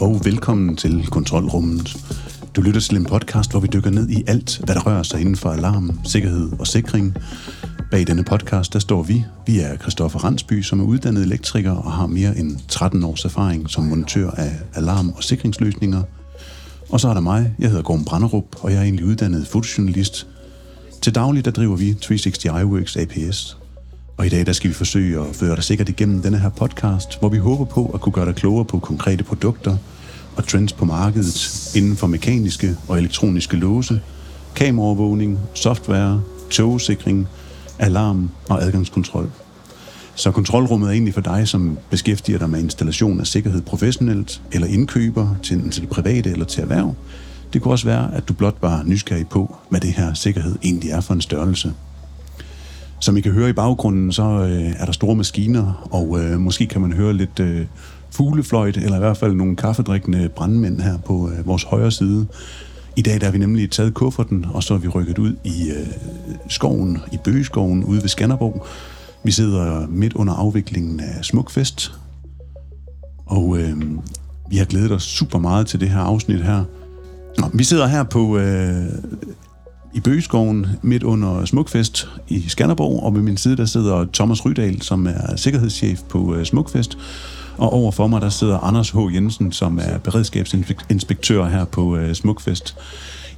Og velkommen til Kontrolrummet. Du lytter til en podcast, hvor vi dykker ned i alt, hvad der rører sig inden for alarm, sikkerhed og sikring. Bag denne podcast, der står vi. Vi er Christoffer Randsby, som er uddannet elektriker og har mere end 13 års erfaring som montør af alarm- og sikringsløsninger. Og så er der mig. Jeg hedder Gorm Branderup, og jeg er egentlig uddannet fotojournalist. Til daglig, der driver vi 360 iWorks APS, og i dag der skal vi forsøge at føre dig sikkert igennem denne her podcast, hvor vi håber på at kunne gøre dig klogere på konkrete produkter og trends på markedet inden for mekaniske og elektroniske låse, kameraovervågning, software, togsikring, alarm og adgangskontrol. Så kontrolrummet er egentlig for dig, som beskæftiger dig med installation af sikkerhed professionelt, eller indkøber til enten til private eller til erhverv. Det kunne også være, at du blot var nysgerrig på, hvad det her sikkerhed egentlig er for en størrelse. Som I kan høre i baggrunden, så øh, er der store maskiner, og øh, måske kan man høre lidt øh, fuglefløjt, eller i hvert fald nogle kaffedrikkende brandmænd her på øh, vores højre side. I dag der er vi nemlig taget kufferten, og så er vi rykket ud i øh, skoven, i Bøgeskoven ude ved Skanderborg. Vi sidder midt under afviklingen af Smukfest, og øh, vi har glædet os super meget til det her afsnit her. Nå, vi sidder her på øh, i Bøgeskoven midt under Smukfest i Skanderborg, og ved min side der sidder Thomas Rydal, som er sikkerhedschef på øh, Smukfest, og over for mig der sidder Anders H. Jensen, som er beredskabsinspektør her på øh, Smukfest.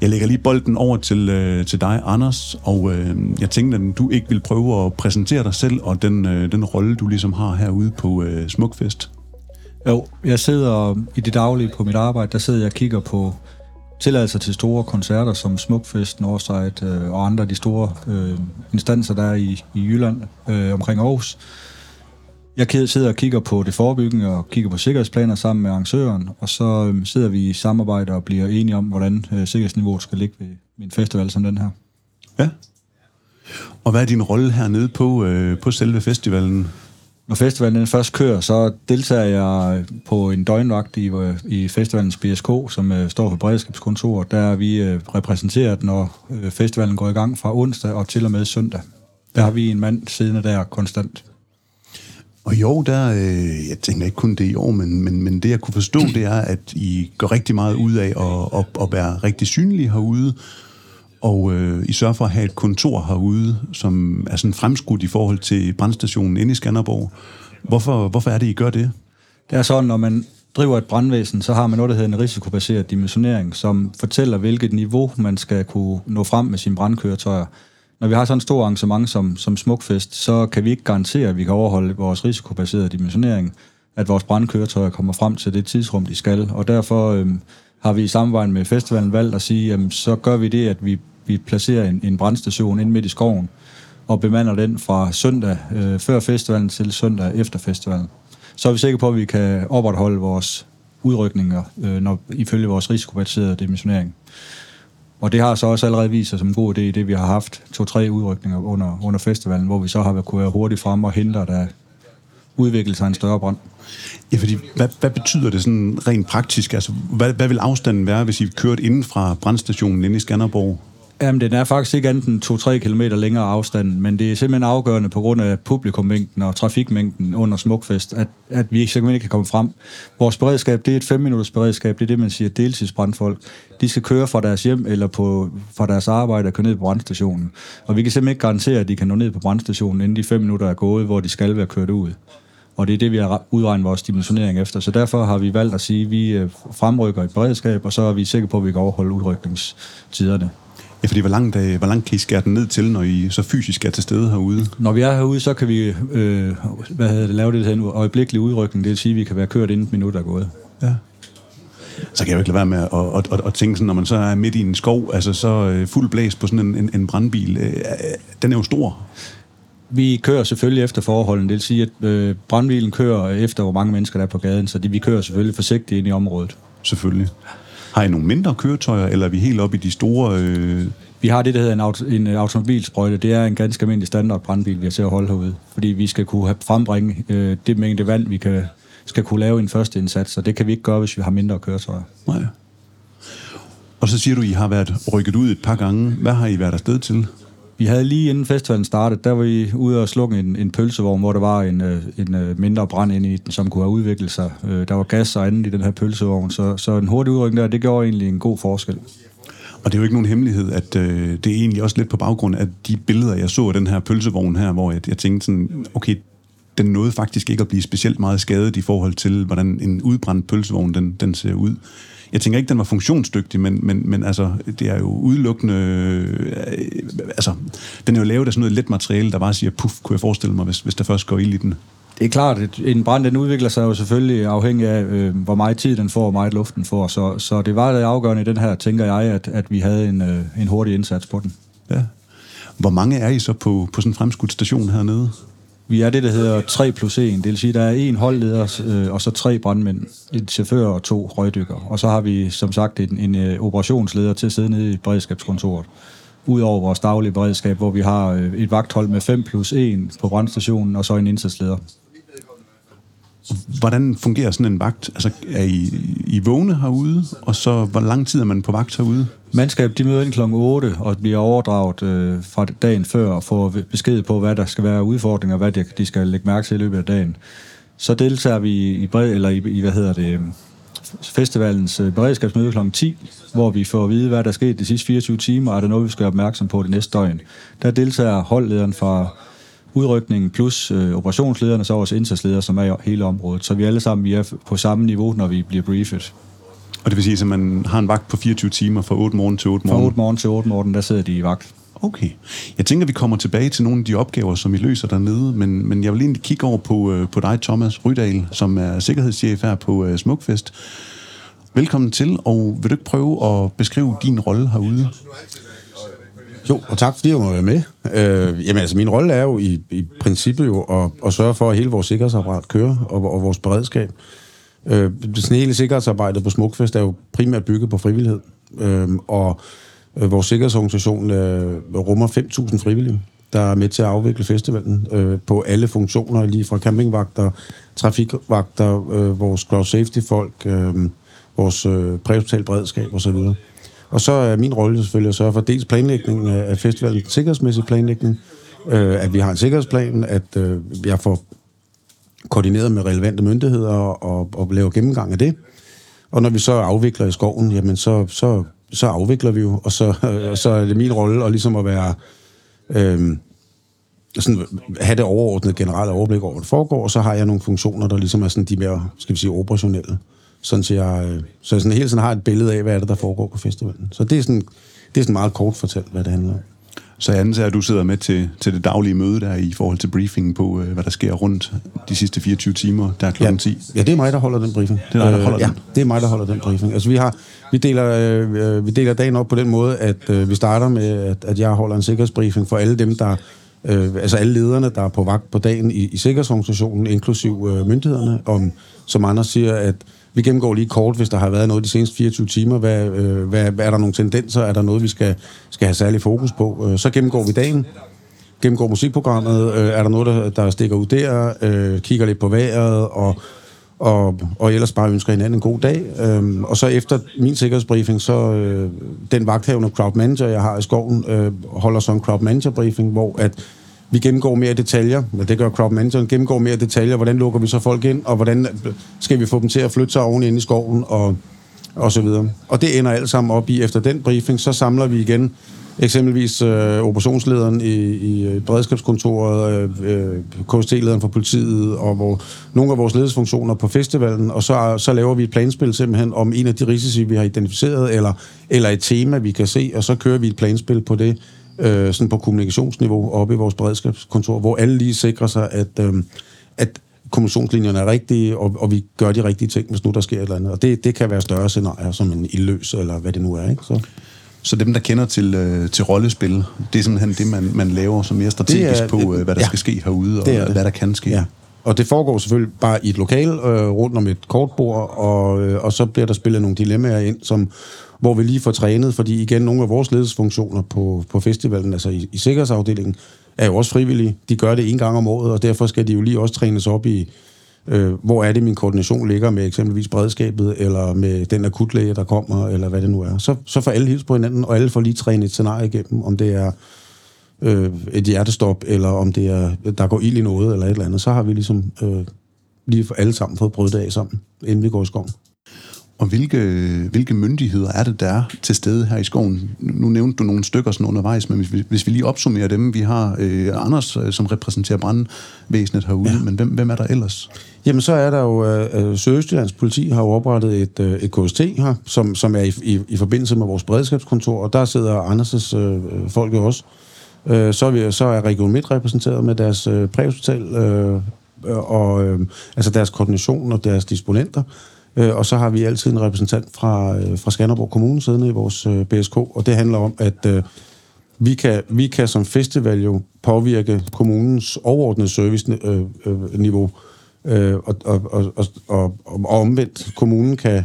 Jeg lægger lige bolden over til, øh, til dig, Anders, og jeg tænkte, at du ikke vil prøve at præsentere dig selv og den, den rolle, du ligesom har herude på Smukfest. Jo, jeg sidder i det daglige på mit arbejde, der sidder jeg og kigger på tilladelser til store koncerter som Smukfest, Northside øh, og andre af de store øh, instanser, der er i, i Jylland øh, omkring Aarhus. Jeg sidder og kigger på det forebyggende og kigger på sikkerhedsplaner sammen med arrangøren, og så øh, sidder vi i samarbejde og bliver enige om, hvordan øh, sikkerhedsniveauet skal ligge ved min festival som den her. Ja. Og hvad er din rolle hernede på, øh, på selve festivalen? Når festivalen den først kører, så deltager jeg på en døgnvagt i, øh, i festivalens BSK, som øh, står for beredskabskontoret. Der er vi øh, repræsenteret, når øh, festivalen går i gang fra onsdag og til og med søndag. Der har vi en mand siddende der konstant. Og jo, der, øh, jeg tænker ikke kun det i år, men, men, men det jeg kunne forstå, det er, at I går rigtig meget ud af at, at, at være rigtig synlige herude, og øh, I sørger for at have et kontor herude, som er sådan fremskudt i forhold til brandstationen inde i Skanderborg. Hvorfor, hvorfor er det, I gør det? Det er sådan, når man driver et brandvæsen, så har man noget, der hedder en risikobaseret dimensionering, som fortæller, hvilket niveau man skal kunne nå frem med sine brandkøretøjer. Når vi har sådan en stor arrangement som, som Smukfest, så kan vi ikke garantere, at vi kan overholde vores risikobaserede dimensionering, at vores brandkøretøjer kommer frem til det tidsrum, de skal. Og derfor øh, har vi i samarbejde med festivalen valgt at sige, jamen, så gør vi det, at vi vi placerer en, en brandstation ind midt i skoven, og bemander den fra søndag øh, før festivalen til søndag efter festivalen. Så er vi sikre på, at vi kan opretholde vores udrykninger øh, når, ifølge vores risikobaserede dimensionering. Og det har så også allerede vist sig som en god idé, det vi har haft to-tre udrykninger under, under festivalen, hvor vi så har kunnet være hurtigt frem og hindre, der udvikle sig en større brand. Ja, fordi hvad, hvad betyder det sådan rent praktisk? Altså, hvad, hvad vil afstanden være, hvis I kørte inden fra brandstationen inde i Skanderborg? Jamen, den er faktisk ikke andet end 2-3 km længere afstand, men det er simpelthen afgørende på grund af publikummængden og trafikmængden under Smukfest, at, at vi simpelthen ikke kan komme frem. Vores beredskab, det er et 5 minutters beredskab, det er det, man siger deltidsbrandfolk. De skal køre fra deres hjem eller på, fra deres arbejde og køre ned på brandstationen. Og vi kan simpelthen ikke garantere, at de kan nå ned på brandstationen, inden de 5 minutter er gået, hvor de skal være kørt ud. Og det er det, vi har udregnet vores dimensionering efter. Så derfor har vi valgt at sige, at vi øh, fremrykker et beredskab, og så er vi sikre på, at vi kan overholde udrykningstiderne. Ja, fordi hvor langt, øh, hvor langt kan I skære den ned til, når I så fysisk er til stede herude? Når vi er herude, så kan vi øh, hvad hedder det, lave det her øjeblikkelig udrykning. Det vil sige, at vi kan være kørt inden et minut er gået. Ja. Så kan jeg jo ikke lade være med at, at, at, at tænke sådan, når man så er midt i en skov, altså så øh, fuld blæs på sådan en, en, en brandbil, øh, den er jo stor. Vi kører selvfølgelig efter forholdene. Det vil sige, at øh, brandbilen kører efter, hvor mange mennesker der er på gaden, så det, vi kører selvfølgelig forsigtigt ind i området. Selvfølgelig. Har I nogle mindre køretøjer, eller er vi helt oppe i de store... Øh... Vi har det, der hedder en, auto, en automobilsprøjte. Det er en ganske almindelig standard brandbil, vi har til at holde herude. Fordi vi skal kunne have frembringe øh, det mængde vand, vi kan, skal kunne lave en første indsats, og det kan vi ikke gøre, hvis vi har mindre køretøjer. Nej. Og så siger du, I har været rykket ud et par gange. Hvad har I været afsted til? Vi havde lige inden festivalen startede, der var vi ude og slukke en, en pølsevogn, hvor der var en, øh, en, øh, mindre brand inde i den, som kunne have udviklet sig. Øh, der var gas og andet i den her pølsevogn, så, så en hurtig udrykning der, det gjorde egentlig en god forskel. Og det er jo ikke nogen hemmelighed, at øh, det er egentlig også lidt på baggrund af de billeder, jeg så af den her pølsevogn her, hvor jeg, jeg tænkte sådan, okay, den nåede faktisk ikke at blive specielt meget skadet i forhold til, hvordan en udbrændt pølsevogn den, den ser ud. Jeg tænker ikke, den var funktionsdygtig, men, men, men altså, det er jo udelukkende... Øh, altså, den er jo lavet af sådan noget let materiale, der bare siger, puff, kunne jeg forestille mig, hvis, hvis der først går ild i den. Det er klart, at en brand den udvikler sig jo selvfølgelig afhængig af, øh, hvor meget tid den får, og meget luft den får. Så, så det var det afgørende i den her, tænker jeg, at, at vi havde en, øh, en hurtig indsats på den. Ja. Hvor mange er I så på, på sådan en fremskudt station hernede? Vi er det, der hedder 3 plus 1. Det vil sige, der er en holdleder, øh, og så tre brandmænd, en chauffør og to røgdykker. Og så har vi, som sagt, en, en øh, operationsleder til at sidde nede i beredskabskontoret. Udover vores daglige beredskab, hvor vi har øh, et vagthold med 5 plus 1 på brandstationen, og så en indsatsleder. Hvordan fungerer sådan en vagt? Altså, er I, I vågne herude, og så hvor lang tid er man på vagt herude? Mandskab, de møder ind kl. 8 og bliver overdraget øh, fra dagen før og får besked på, hvad der skal være udfordringer, hvad de, de skal lægge mærke til i løbet af dagen. Så deltager vi i, bred, eller i, i hvad hedder det, øhm, festivalens øh, beredskabsmøde kl. 10, hvor vi får at vide, hvad der er sket de sidste 24 timer, og er der noget, vi skal være opmærksom på det næste døgn. Der deltager holdlederen fra udrykningen plus øh, operationslederne, så vores indsatsledere, som er i hele området. Så vi alle sammen vi er på samme niveau, når vi bliver briefet. Og det vil sige, at man har en vagt på 24 timer fra 8 morgen til 8 morgen? Fra 8 morgen til 8 morgen, der sidder de i vagt. Okay. Jeg tænker, vi kommer tilbage til nogle af de opgaver, som I løser dernede, men, men jeg vil egentlig kigge over på, øh, på dig, Thomas Rydal, som er sikkerhedschef her på uh, Smukfest. Velkommen til, og vil du ikke prøve at beskrive din rolle herude? Jo, og tak fordi jeg må være med. Øh, jamen altså, min rolle er jo i, i princippet jo at, at sørge for, at hele vores sikkerhedsapparat kører, og, og vores beredskab. Øh, sådan hele sikkerhedsarbejdet på Smukfest er jo primært bygget på frivillighed. Øh, og øh, vores sikkerhedsorganisation øh, rummer 5.000 frivillige, der er med til at afvikle festivalen øh, på alle funktioner, lige fra campingvagter, trafikvagter, øh, vores crowd safety folk, øh, vores øh, præhospital beredskab osv. Og så er min rolle selvfølgelig at sørge for dels planlægningen af festivalen, sikkerhedsmæssig planlægning, øh, at vi har en sikkerhedsplan, at øh, jeg får koordineret med relevante myndigheder og, og laver gennemgang af det. Og når vi så afvikler i skoven, jamen så, så, så afvikler vi jo, og så, og så er det min rolle at ligesom at være... Øh, sådan, have det overordnede generelle overblik over, hvad der foregår, og så har jeg nogle funktioner, der ligesom er sådan de mere, skal vi sige, operationelle sådan så jeg, øh, så jeg sådan hele tiden har et billede af, hvad er det, der foregår på festivalen. Så det er sådan, det er sådan meget kort fortalt, hvad det handler om. Så jeg antager, at du sidder med til, til det daglige møde der i forhold til briefing på, øh, hvad der sker rundt de sidste 24 timer, der er kl. Ja, 10. ja, det er mig, der holder den briefing. Det er dig, der holder øh, den? Ja, det er mig, der holder den briefing. Altså, vi, har, vi, deler, øh, vi deler dagen op på den måde, at øh, vi starter med, at, at jeg holder en sikkerhedsbriefing for alle dem, der øh, altså alle lederne, der er på vagt på dagen i, i sikkerhedsorganisationen, inklusiv øh, myndighederne, om, som andre siger, at vi gennemgår lige kort, hvis der har været noget de seneste 24 timer. Hvad, øh, hvad, hvad er der nogle tendenser? Er der noget, vi skal, skal have særlig fokus på? Øh, så gennemgår vi dagen. Gennemgår musikprogrammet. Øh, er der noget, der, der stikker ud der? Øh, kigger lidt på vejret og og, og ellers bare ønsker hinanden en god dag. Øhm, og så efter min sikkerhedsbriefing, så øh, den vagthavende crowd manager, jeg har i skoven, øh, holder så en crowd manager briefing, hvor at vi gennemgår mere detaljer, men det gør crowd manageren, gennemgår mere detaljer, hvordan lukker vi så folk ind, og hvordan øh, skal vi få dem til at flytte sig oven ind i skoven, og, og så videre. Og det ender alt sammen op i, efter den briefing, så samler vi igen eksempelvis øh, operationslederen i, i øh, beredskabskontoret, øh, øh KST-lederen for politiet og hvor, nogle af vores ledelsesfunktioner på festivalen, og så, så laver vi et planspil simpelthen om en af de risici, vi har identificeret, eller, eller et tema, vi kan se, og så kører vi et planspil på det, øh, sådan på kommunikationsniveau oppe i vores beredskabskontor, hvor alle lige sikrer sig, at, øh, at kommunikationslinjerne er rigtige, og, og vi gør de rigtige ting, hvis nu der sker et eller andet. Og det, det kan være større scenarier, som en ildløs, eller hvad det nu er. Ikke? Så. Så dem, der kender til, øh, til rollespil, det er simpelthen det, man, man laver som mere strategisk er, på, øh, hvad der ja, skal ske herude, og det hvad der kan ske. Ja. Og det foregår selvfølgelig bare i et lokal, øh, rundt om et kortbord, og, øh, og så bliver der spillet nogle dilemmaer ind, som, hvor vi lige får trænet, fordi igen, nogle af vores ledelsesfunktioner på, på festivalen, altså i, i sikkerhedsafdelingen, er jo også frivillige. De gør det en gang om året, og derfor skal de jo lige også trænes op i, øh, hvor er det, min koordination ligger med eksempelvis beredskabet, eller med den akutlæge, der kommer, eller hvad det nu er. Så, så får alle hils på hinanden, og alle får lige trænet et scenarie igennem, om det er øh, et hjertestop, eller om det er, der går ild i noget, eller et eller andet, så har vi ligesom øh, lige for alle sammen fået prøvet det af sammen, inden vi går i skoven. Og hvilke, hvilke myndigheder er det, der er til stede her i skoven? Nu nævnte du nogle stykker sådan undervejs, men hvis vi, hvis vi lige opsummerer dem, vi har øh, Anders, øh, som repræsenterer brandvæsenet herude, ja. men hvem, hvem er der ellers? Jamen, så er der jo, øh, Sydøstjyllands politi har jo oprettet et, øh, et KST her, som, som er i, i, i forbindelse med vores beredskabskontor, og der sidder Anders' øh, folk jo også. Øh, så, er vi, så er Region Midt repræsenteret med deres øh, præhospital, øh, og øh, altså deres koordination og deres disponenter. Øh, og så har vi altid en repræsentant fra, øh, fra Skanderborg Kommune siddende i vores øh, BSK, og det handler om, at øh, vi, kan, vi kan som festival jo påvirke kommunens overordnede serviceniveau, øh, øh, øh, og, og, og, og, og, og omvendt kommunen kan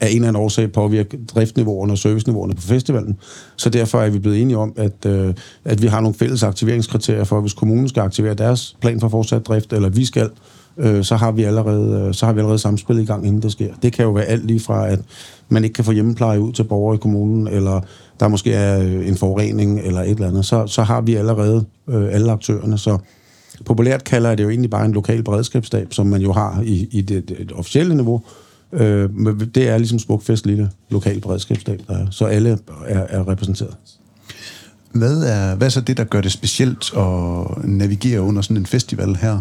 af en eller anden årsag påvirke driftniveauerne og serviceniveauerne på festivalen. Så derfor er vi blevet enige om, at, øh, at vi har nogle fælles aktiveringskriterier for, hvis kommunen skal aktivere deres plan for fortsat drift, eller vi skal, øh, Øh, så har vi allerede øh, så har vi allerede samspil i gang, inden det sker. Det kan jo være alt lige fra, at man ikke kan få hjemmepleje ud til borgere i kommunen, eller der måske er øh, en forurening eller et eller andet. Så, så har vi allerede øh, alle aktørerne. Så populært kalder det jo egentlig bare en lokal beredskabsstab, som man jo har i, i det, det officielle niveau. Øh, men det er ligesom Smukfest lille lokal beredskabsstab, der er. Så alle er, er repræsenteret. Hvad er, hvad er så det, der gør det specielt at navigere under sådan en festival her?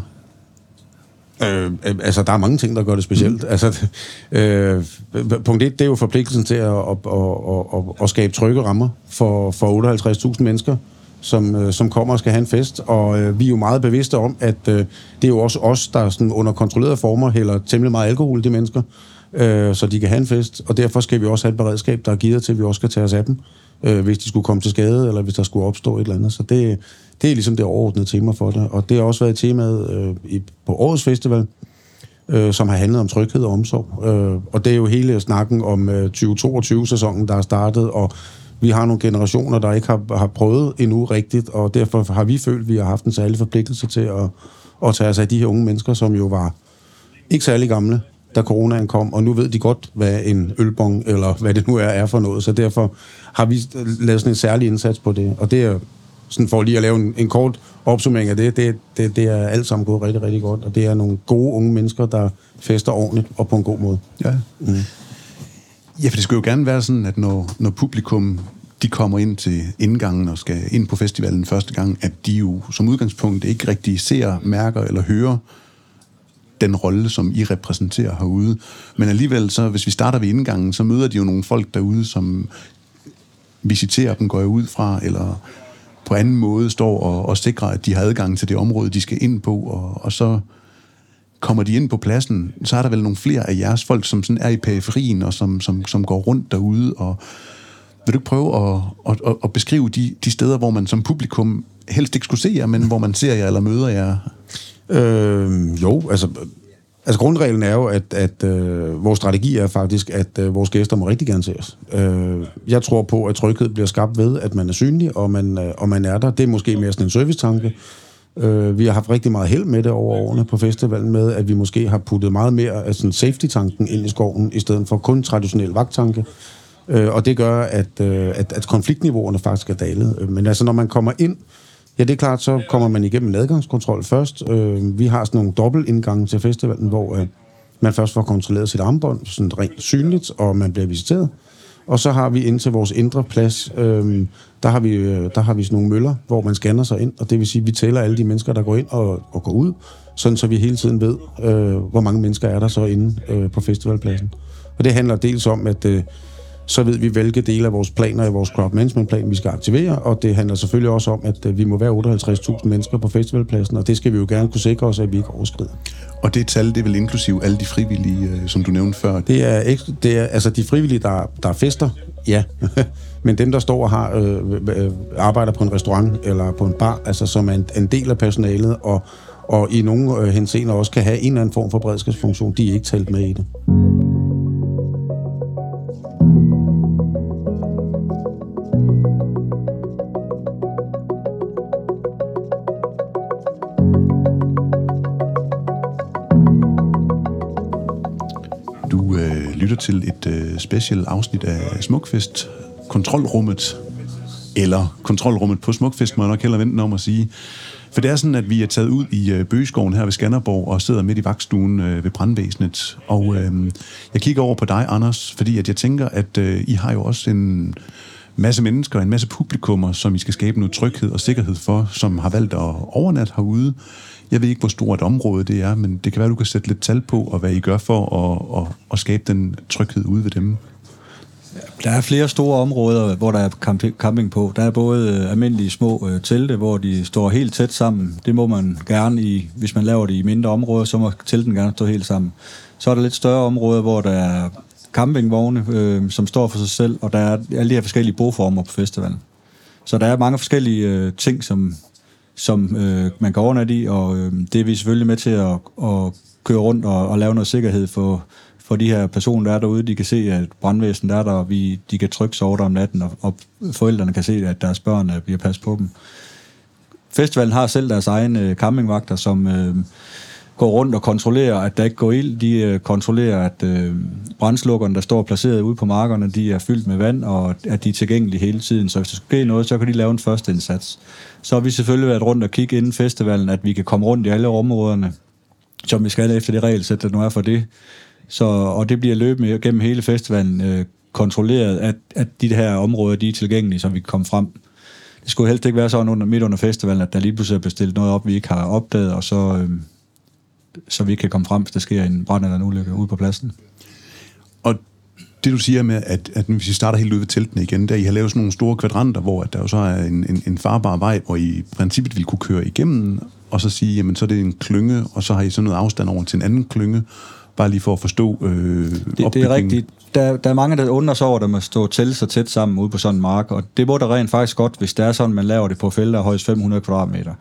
Øh, altså, der er mange ting, der gør det specielt. Mm. Altså, øh, punkt et, det er jo forpligtelsen til at, at, at, at, at skabe trygge rammer for, for 58.000 mennesker, som, øh, som kommer og skal have en fest. Og øh, vi er jo meget bevidste om, at øh, det er jo også os, der sådan under kontrollerede former hælder temmelig meget alkohol, de mennesker, øh, så de kan have en fest. Og derfor skal vi også have et beredskab, der er givet til, at vi også skal tage os af dem, øh, hvis de skulle komme til skade, eller hvis der skulle opstå et eller andet. Så det, det er ligesom det overordnede tema for det. Og det har også været temaet øh, i, på årets festival, øh, som har handlet om tryghed og omsorg. Øh, og det er jo hele snakken om øh, 2022-sæsonen, der er startet, og vi har nogle generationer, der ikke har, har prøvet endnu rigtigt, og derfor har vi følt, at vi har haft en særlig forpligtelse til at, at tage os af de her unge mennesker, som jo var ikke særlig gamle, da coronaen kom, og nu ved de godt, hvad en ølbong, eller hvad det nu er, er for noget, så derfor har vi lavet sådan en særlig indsats på det, og det er sådan for lige at lave en, en kort opsummering af det, det, det, det er alt sammen gået rigtig, rigtig godt, og det er nogle gode unge mennesker, der fester ordentligt og på en god måde. Ja. Mm. Ja, for det skulle jo gerne være sådan, at når, når publikum de kommer ind til indgangen og skal ind på festivalen første gang, at de jo som udgangspunkt ikke rigtig ser, mærker eller hører den rolle, som I repræsenterer herude. Men alligevel, så hvis vi starter ved indgangen, så møder de jo nogle folk derude, som visiterer dem, går jeg ud fra, eller på anden måde står og, og sikrer, at de har adgang til det område, de skal ind på, og, og så kommer de ind på pladsen, så er der vel nogle flere af jeres folk, som sådan er i periferien, og som, som, som går rundt derude, og vil du ikke prøve at, at, at, at beskrive de, de steder, hvor man som publikum helst ikke skulle se jer, men hvor man ser jer eller møder jer? Øh, jo, altså Altså grundreglen er jo, at, at øh, vores strategi er faktisk, at øh, vores gæster må rigtig gerne se os. Øh, jeg tror på, at tryghed bliver skabt ved, at man er synlig, og man, øh, og man er der. Det er måske mere sådan en servicetanke. Øh, vi har haft rigtig meget held med det over årene på festivalen med, at vi måske har puttet meget mere af sådan safety-tanken ind i skoven, i stedet for kun traditionel vagttanke. Øh, og det gør, at, øh, at, at konfliktniveauerne faktisk er dalet. Øh, men altså, når man kommer ind Ja, det er klart, så kommer man igennem en adgangskontrol først. Øh, vi har sådan nogle dobbeltindgange til festivalen, hvor øh, man først får kontrolleret sit armbånd, sådan rent synligt, og man bliver visiteret. Og så har vi ind til vores indre plads, øh, der, har vi, øh, der har vi sådan nogle møller, hvor man scanner sig ind, og det vil sige, at vi tæller alle de mennesker, der går ind og, og går ud, sådan så vi hele tiden ved, øh, hvor mange mennesker er der så inde øh, på festivalpladsen. Og det handler dels om, at øh, så ved vi, hvilke dele af vores planer i vores crowd management plan, vi skal aktivere, og det handler selvfølgelig også om, at øh, vi må være 58.000 mennesker på festivalpladsen, og det skal vi jo gerne kunne sikre os, at vi ikke overskrider. Og det tal, det er vel inklusiv alle de frivillige, øh, som du nævnte før? Det er, det er altså de frivillige, der, der fester, ja. Men dem, der står og har, øh, øh, arbejder på en restaurant eller på en bar, altså som er en, en del af personalet, og, og i nogle øh, henseender også kan have en eller anden form for beredskabsfunktion, de er ikke talt med i det. Lytter til et øh, special afsnit af Smukfest, Kontrolrummet. eller kontrolrummet på Smukfest, må jeg nok hellere vente om at sige. For det er sådan, at vi er taget ud i øh, Bøgeskoven her ved Skanderborg og sidder midt i vagtstuen øh, ved brandvæsenet. Og øh, jeg kigger over på dig, Anders, fordi at jeg tænker, at øh, I har jo også en masse mennesker, en masse publikummer, som I skal skabe noget tryghed og sikkerhed for, som har valgt at overnatte herude. Jeg ved ikke, hvor stort et område det er, men det kan være, du kan sætte lidt tal på, og hvad I gør for at, at, at skabe den tryghed ude ved dem. Der er flere store områder, hvor der er camping på. Der er både øh, almindelige små øh, telte, hvor de står helt tæt sammen. Det må man gerne, i, hvis man laver det i mindre områder, så må telten gerne stå helt sammen. Så er der lidt større områder, hvor der er campingvogne, øh, som står for sig selv, og der er alle de her forskellige boformer på festivalen. Så der er mange forskellige øh, ting, som, som øh, man kan overnatte i, og øh, det er vi selvfølgelig med til at, at køre rundt og, og lave noget sikkerhed for, for de her personer, der er derude. De kan se, at brandvæsenet er der, og vi, de kan trykke sig over der om natten, og, og forældrene kan se, at deres børn øh, bliver passet på dem. Festivalen har selv deres egne øh, campingvagter, som øh, går rundt og kontrollerer, at der ikke går ild. De øh, kontrollerer, at øh, brændslukkerne, der står placeret ude på markerne, de er fyldt med vand, og at de er tilgængelige hele tiden. Så hvis der sker noget, så kan de lave en første indsats. Så har vi selvfølgelig været rundt og kigge inden festivalen, at vi kan komme rundt i alle områderne, som vi skal efter det regelsæt, der nu er for det. Så, og det bliver løbende gennem hele festivalen øh, kontrolleret, at, at de her områder de er tilgængelige, så vi kan komme frem. Det skulle helst ikke være sådan under, midt under festivalen, at der lige pludselig er bestilt noget op, vi ikke har opdaget, og så, øh, så vi kan komme frem, hvis der sker en brand eller en ulykke ude på pladsen. Og det du siger med, at, at hvis vi starter helt ude ved teltene igen, der I har lavet sådan nogle store kvadranter, hvor at der jo så er en, en, en farbar vej, hvor I i princippet vil kunne køre igennem, og så sige, jamen så er det en klynge, og så har I sådan noget afstand over til en anden klynge, bare lige for at forstå øh, det, det er rigtigt. Der, der er mange, der undrer sig over, at man står tælle så tæt sammen ude på sådan en mark, og det må der rent faktisk godt, hvis det er sådan, man laver det på felter højst 500 kvadratmeter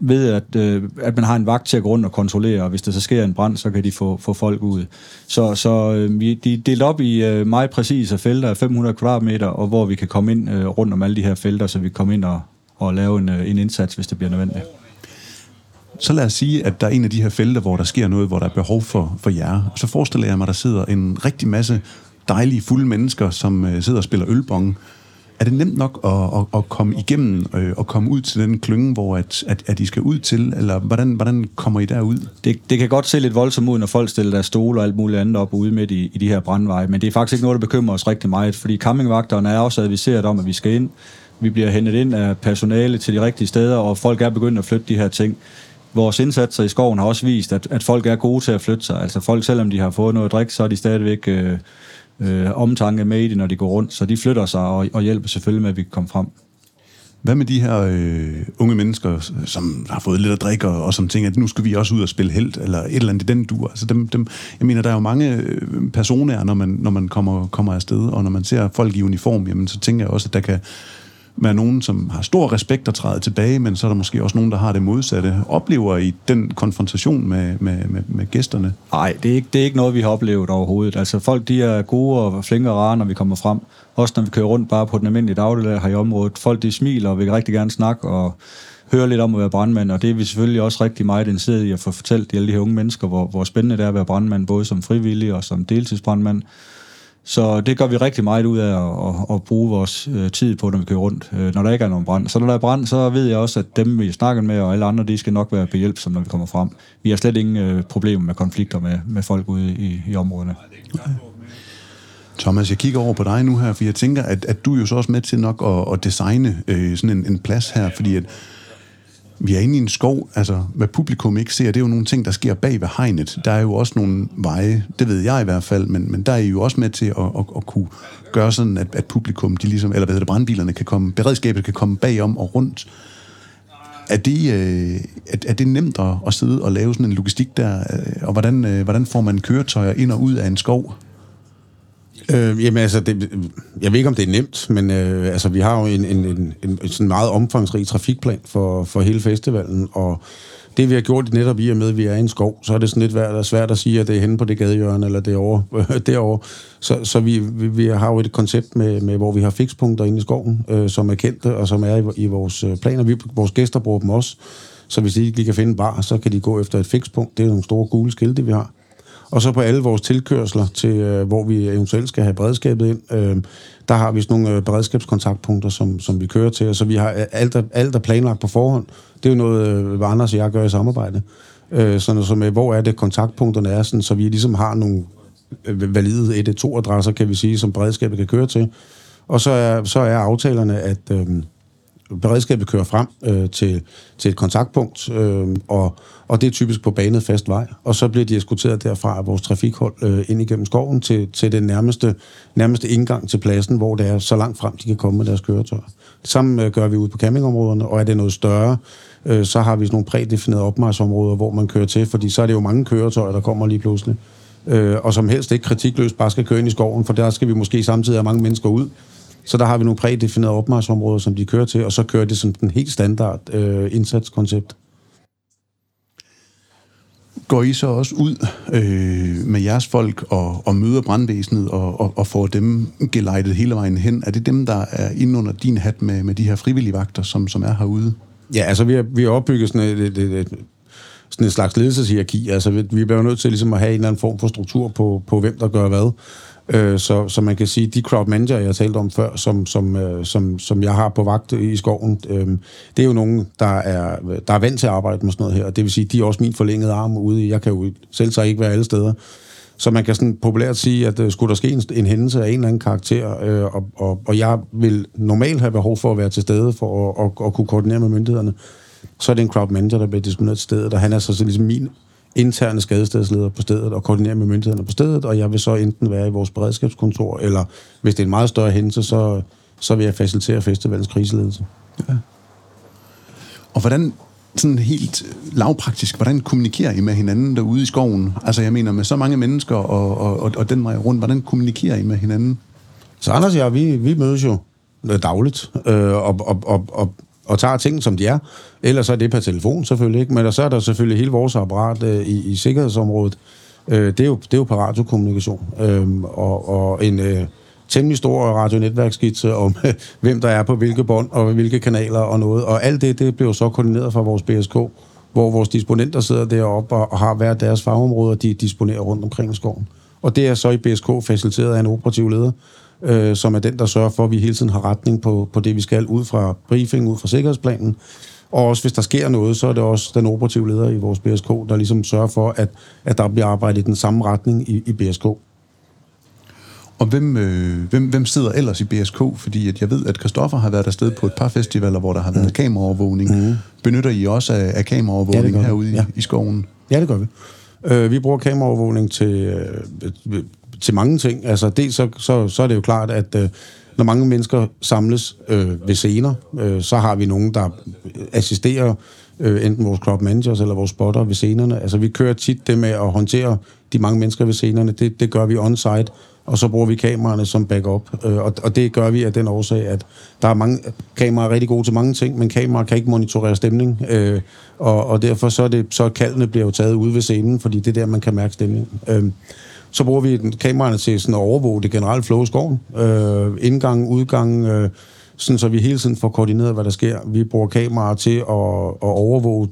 ved, at, øh, at man har en vagt til at gå rundt og kontrollere, og hvis der så sker en brand, så kan de få, få folk ud. Så, så øh, vi, de er delt op i øh, meget præcise felter af 500 kvadratmeter, og hvor vi kan komme ind øh, rundt om alle de her felter, så vi kan komme ind og, og lave en, øh, en indsats, hvis det bliver nødvendigt. Så lad os sige, at der er en af de her felter, hvor der sker noget, hvor der er behov for, for jer. Og så forestiller jeg mig, at der sidder en rigtig masse dejlige, fulde mennesker, som øh, sidder og spiller ølbong. Er det nemt nok at, at, at komme igennem øh, og komme ud til den klynge, hvor at, at, at I skal ud til? Eller hvordan, hvordan kommer I derud? Det, det kan godt se lidt voldsomt ud, når folk stiller deres stole og alt muligt andet op ude midt i, i de her brandveje, men det er faktisk ikke noget, der bekymrer os rigtig meget, fordi campingvagterne er også adviseret om, at vi skal ind. Vi bliver hentet ind af personale til de rigtige steder, og folk er begyndt at flytte de her ting vores indsatser i skoven har også vist, at, at folk er gode til at flytte sig. Altså folk, selvom de har fået noget drik, så er de stadigvæk øh, øh, omtanke med i det, når de går rundt. Så de flytter sig og, og hjælper selvfølgelig med, at vi kan komme frem. Hvad med de her øh, unge mennesker, som har fået lidt at drikke, og, og som tænker, at nu skal vi også ud og spille held, eller et eller andet i den dur? Altså dem, dem, jeg mener, der er jo mange øh, personer, når man, når man kommer, kommer afsted, og når man ser folk i uniform, jamen, så tænker jeg også, at der kan være nogen, som har stor respekt og træder tilbage, men så er der måske også nogen, der har det modsatte. Oplever I den konfrontation med, med, med, med gæsterne? Nej, det er, ikke, det er ikke noget, vi har oplevet overhovedet. Altså folk, de er gode og flinke og rare, når vi kommer frem. Også når vi kører rundt bare på den almindelige dagligdag her i området. Folk, de smiler og vil rigtig gerne snakke og høre lidt om at være brandmand, og det er vi selvfølgelig også rigtig meget interesseret i at få fortalt alle de her unge mennesker, hvor, hvor spændende det er at være brandmand, både som frivillig og som deltidsbrandmand. Så det gør vi rigtig meget ud af at, at, at bruge vores øh, tid på, når vi kører rundt, øh, når der ikke er nogen brand. Så når der er brand, så ved jeg også, at dem, vi snakker med, og alle andre, de skal nok være behjælpsomme, når vi kommer frem. Vi har slet ingen øh, problemer med konflikter med, med folk ude i, i områderne. Okay. Thomas, jeg kigger over på dig nu her, for jeg tænker, at, at du er jo så også med til nok at, at designe øh, sådan en, en plads her, fordi at vi er inde i en skov, altså hvad publikum ikke ser, det er jo nogle ting, der sker bag ved hegnet. Der er jo også nogle veje, det ved jeg i hvert fald, men, men der er I jo også med til at, at, at kunne gøre sådan, at, at publikum, de ligesom, eller hvad hedder det, brandbilerne kan komme, beredskabet kan komme bagom og rundt. Er det, øh, er, er det nemt at, at sidde og lave sådan en logistik der, øh, og hvordan, øh, hvordan får man køretøjer ind og ud af en skov? Øh, jamen altså, det, jeg ved ikke, om det er nemt, men øh, altså, vi har jo en, en, en, en sådan meget omfangsrig trafikplan for, for hele festivalen, og det vi har gjort netop i og med, at vi er i en skov, så er det sådan lidt svært, svært at sige, at det er henne på det gadehjørne, eller det over, derovre. Så, så vi, vi, vi har jo et koncept med, med, hvor vi har fikspunkter inde i skoven, øh, som er kendte, og som er i, i vores øh, planer. Vi, vores gæster bruger dem også, så hvis de ikke kan finde en bar, så kan de gå efter et fikspunkt. Det er nogle store gule skilte, vi har. Og så på alle vores tilkørsler til, øh, hvor vi eventuelt skal have beredskabet ind, øh, der har vi sådan nogle øh, beredskabskontaktpunkter, som, som vi kører til. Så vi har øh, alt, alt er planlagt på forhånd. Det er jo noget, øh, Anders og jeg gør i samarbejde. Øh, sådan så med, øh, hvor er det kontaktpunkterne er, sådan, så vi ligesom har nogle øh, valide 1-2-adresser, kan vi sige, som beredskabet kan køre til. Og så er, så er aftalerne, at øh, beredskabet kører frem øh, til, til et kontaktpunkt, øh, og, og det er typisk på banet fast vej, og så bliver de eskorteret derfra af vores trafikhold øh, ind igennem skoven til, til den nærmeste, nærmeste indgang til pladsen, hvor det er så langt frem, de kan komme med deres køretøjer. Det samme øh, gør vi ud på campingområderne, og er det noget større, øh, så har vi sådan nogle prædefinerede opmarsområder, hvor man kører til, fordi så er det jo mange køretøjer, der kommer lige pludselig, øh, og som helst ikke kritikløst bare skal køre ind i skoven, for der skal vi måske samtidig have mange mennesker ud, så der har vi nogle prædefinerede opmarschområder, som de kører til, og så kører det som den helt standard øh, indsatskoncept. Går I så også ud øh, med jeres folk og, og møder brandvæsenet og, og, og får dem gelejtet hele vejen hen? Er det dem, der er inde under din hat med, med de her frivillige vagter, som, som er herude? Ja, altså vi har, vi har opbygget sådan et, et, et, et, sådan en slags ledelseshierarki. Altså vi, vi bliver nødt til ligesom at have en eller anden form for struktur på, på hvem der gør hvad. Øh, så, så man kan sige, de crowd manager, jeg talte om før, som, som, øh, som, som jeg har på vagt i skoven, øh, det er jo nogen, der er, der er vant til at arbejde med sådan noget her. Det vil sige, de er også min forlængede arm ude i. Jeg kan jo selv sig ikke være alle steder. Så man kan sådan populært sige, at øh, skulle der ske en, en hændelse af en eller anden karakter, øh, og, og, og jeg vil normalt have behov for at være til stede for at, og, og kunne koordinere med myndighederne, så er det en crowd manager, der bliver disponeret til stedet, og han er så, så ligesom min interne skadestedsleder på stedet og koordinere med myndighederne på stedet, og jeg vil så enten være i vores beredskabskontor, eller hvis det er en meget større hændelse, så, så vil jeg facilitere festivalens kriseledelse. Ja. Og hvordan, sådan helt lavpraktisk, hvordan kommunikerer I med hinanden derude i skoven? Altså jeg mener, med så mange mennesker og, og, og, og den vej rundt, hvordan kommunikerer I med hinanden? Så Anders og jeg, vi, vi mødes jo dagligt, øh, og, og, og, og og tager ting, som de er. Ellers er det per telefon selvfølgelig, ikke? men så er der selvfølgelig hele vores apparat øh, i, i sikkerhedsområdet. Øh, det, er jo, det er jo på radiokommunikation. Øh, og, og en øh, temmelig stor radionetværksskitse om, øh, hvem der er på hvilke bånd og hvilke kanaler og noget. Og alt det, det bliver så koordineret fra vores BSK, hvor vores disponenter sidder deroppe og, og har hver deres fagområder, de disponerer rundt omkring i skoven. Og det er så i BSK faciliteret af en operativ leder, øh, som er den, der sørger for, at vi hele tiden har retning på, på det, vi skal ud fra briefing, ud fra sikkerhedsplanen. Og også hvis der sker noget, så er det også den operative leder i vores BSK, der ligesom sørger for, at, at der bliver arbejdet i den samme retning i, i BSK. Og hvem, øh, hvem, hvem sidder ellers i BSK? Fordi at jeg ved, at Christoffer har været afsted på et par festivaler, hvor der har været mm. kameraovervågning. Mm. Benytter I også af, af kameraovervågning ja, herude ja. i, i skoven? Ja, det gør vi. Øh, vi bruger kameraovervågning til, øh, til mange ting. Altså, dels så, så, så er det jo klart, at øh, når mange mennesker samles øh, ved scener, øh, så har vi nogen, der assisterer øh, enten vores crowd managers eller vores spotter ved scenerne. Altså, vi kører tit det med at håndtere de mange mennesker ved scenerne. Det, det gør vi on-site, og så bruger vi kameraerne som backup. Øh, og, og det gør vi af den årsag, at der er mange kameraer er rigtig gode til mange ting, men kameraer kan ikke monitorere stemning. Øh, og, og derfor så er det så kaldene bliver jo taget ude ved scenen, fordi det er der, man kan mærke stemning. Øh, så bruger vi kameraerne til sådan at overvåge det generelle flow i skoven. Øh, indgang, udgang, øh, sådan så vi hele tiden får koordineret, hvad der sker. Vi bruger kameraer til at, at overvåge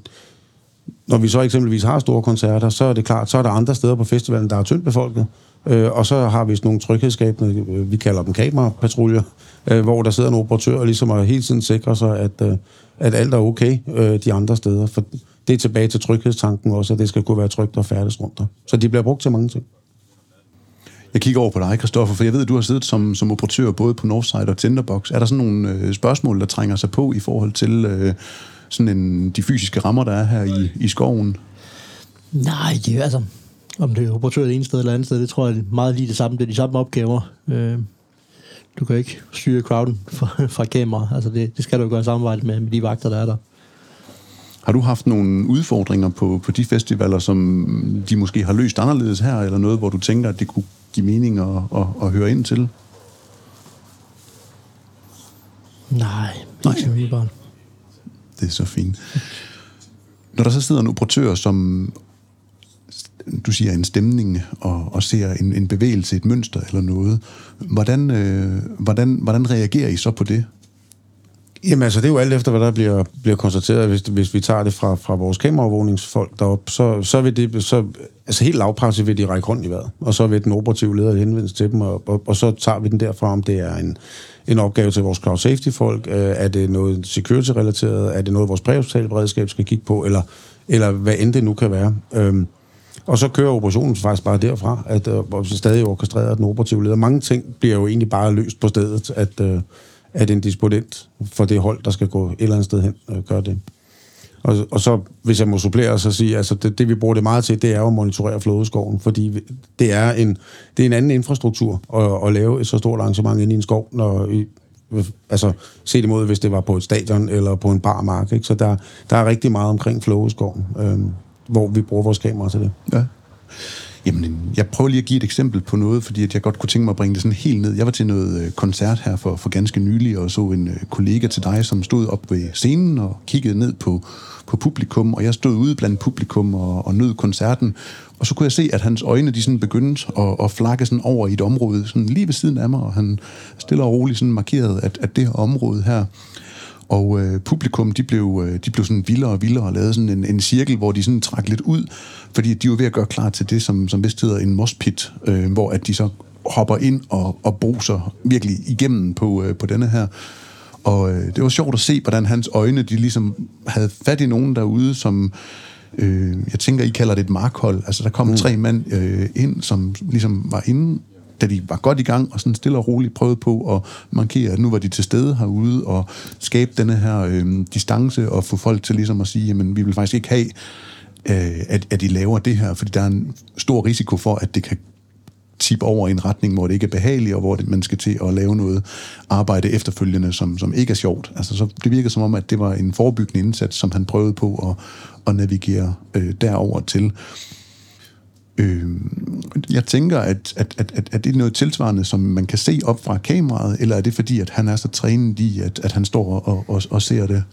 når vi så eksempelvis har store koncerter, så er det klart, så er der andre steder på festivalen, der er tyndt befolket. Øh, og så har vi sådan nogle tryghedsskabende, øh, vi kalder dem kamerapatruljer, øh, hvor der sidder en operatør og ligesom at hele tiden sikrer sig, at, øh, at alt er okay øh, de andre steder. For det er tilbage til tryghedstanken også, at det skal kunne være trygt og færdes rundt der. Så de bliver brugt til mange ting. Jeg kigger over på dig, Kristoffer, for jeg ved, at du har siddet som, som operatør både på Northside og Tinderbox. Er der sådan nogle øh, spørgsmål, der trænger sig på i forhold til øh, sådan en, de fysiske rammer, der er her i, i skoven? Nej, det er altså... Om det er operatør det ene sted eller andet sted, det tror jeg er meget lige det samme. Det er de samme opgaver. Øh, du kan ikke styre crowden fra, fra kamera. Altså det, det skal du gøre i samarbejde med, med de vagter, der er der. Har du haft nogle udfordringer på, på de festivaler, som de måske har løst anderledes her, eller noget, hvor du tænker, at det kunne give mening at, at, at høre ind til? Nej, ikke Nej. Det er så fint. Når der så sidder en operatør, som du siger en stemning og, og ser en, en bevægelse, et mønster eller noget, hvordan, øh, hvordan, hvordan reagerer I så på det? Jamen altså, det er jo alt efter, hvad der bliver, bliver konstateret. Hvis, hvis vi tager det fra, fra vores kameraovervågningsfolk derop, så, så vil det, så, altså helt lavpraktisk vil de række rundt i vejret, og så vil den operative leder henvende til dem, og, og, og, så tager vi den derfra, om det er en, en opgave til vores cloud safety folk, øh, er det noget security-relateret, er det noget, vores præhospitale beredskab skal kigge på, eller, eller hvad end det nu kan være. Øhm, og så kører operationen faktisk bare derfra, at øh, stadig orkestreret den operative leder. Mange ting bliver jo egentlig bare løst på stedet, at, øh, at en disponent for det hold, der skal gå et eller andet sted hen, øh, gør det. Og, og så, hvis jeg må supplere, så sige, altså det, det vi bruger det meget til, det er jo at monitorere flådeskoven, fordi det er en, det er en anden infrastruktur at, at lave et så stort arrangement ind i en skov, når, altså set imod, hvis det var på et stadion eller på en barmark. Ikke? Så der, der er rigtig meget omkring flådeskoven, øh, hvor vi bruger vores kamera til det. Ja. Jamen, jeg prøver lige at give et eksempel på noget, fordi at jeg godt kunne tænke mig at bringe det sådan helt ned. Jeg var til noget øh, koncert her for, for ganske nylig, og så en øh, kollega til dig, som stod op ved scenen og kiggede ned på, på publikum, og jeg stod ude blandt publikum og, og nød koncerten, og så kunne jeg se, at hans øjne de sådan begyndte at, at flakke sådan over i et område, sådan lige ved siden af mig, og han stille og roligt sådan markerede, at, at det her område her, og øh, publikum, de blev, øh, de blev sådan vildere og vildere og lavede sådan en, en cirkel, hvor de sådan trak lidt ud, fordi de var ved at gøre klar til det, som, som vist hedder en mospit, øh, hvor at de så hopper ind og, og bruser virkelig igennem på, øh, på denne her. Og øh, det var sjovt at se, hvordan hans øjne, de ligesom havde fat i nogen derude, som, øh, jeg tænker, I kalder det et markhold. Altså, der kom mm. tre mænd øh, ind, som ligesom var inde da de var godt i gang, og sådan stille og roligt prøvede på at markere, at nu var de til stede herude, og skabe denne her øh, distance, og få folk til ligesom at sige, jamen, vi vil faktisk ikke have, øh, at, at de laver det her, fordi der er en stor risiko for, at det kan tip over i en retning, hvor det ikke er behageligt, og hvor det, man skal til at lave noget arbejde efterfølgende, som, som ikke er sjovt. Altså, så det virker som om, at det var en forebyggende indsats, som han prøvede på at, at navigere øh, derover til. Øh, jeg tænker, at, at, at, at, at det er noget tilsvarende, som man kan se op fra kameraet, eller er det fordi, at han er så trænet i, at, at han står og, og, og ser det?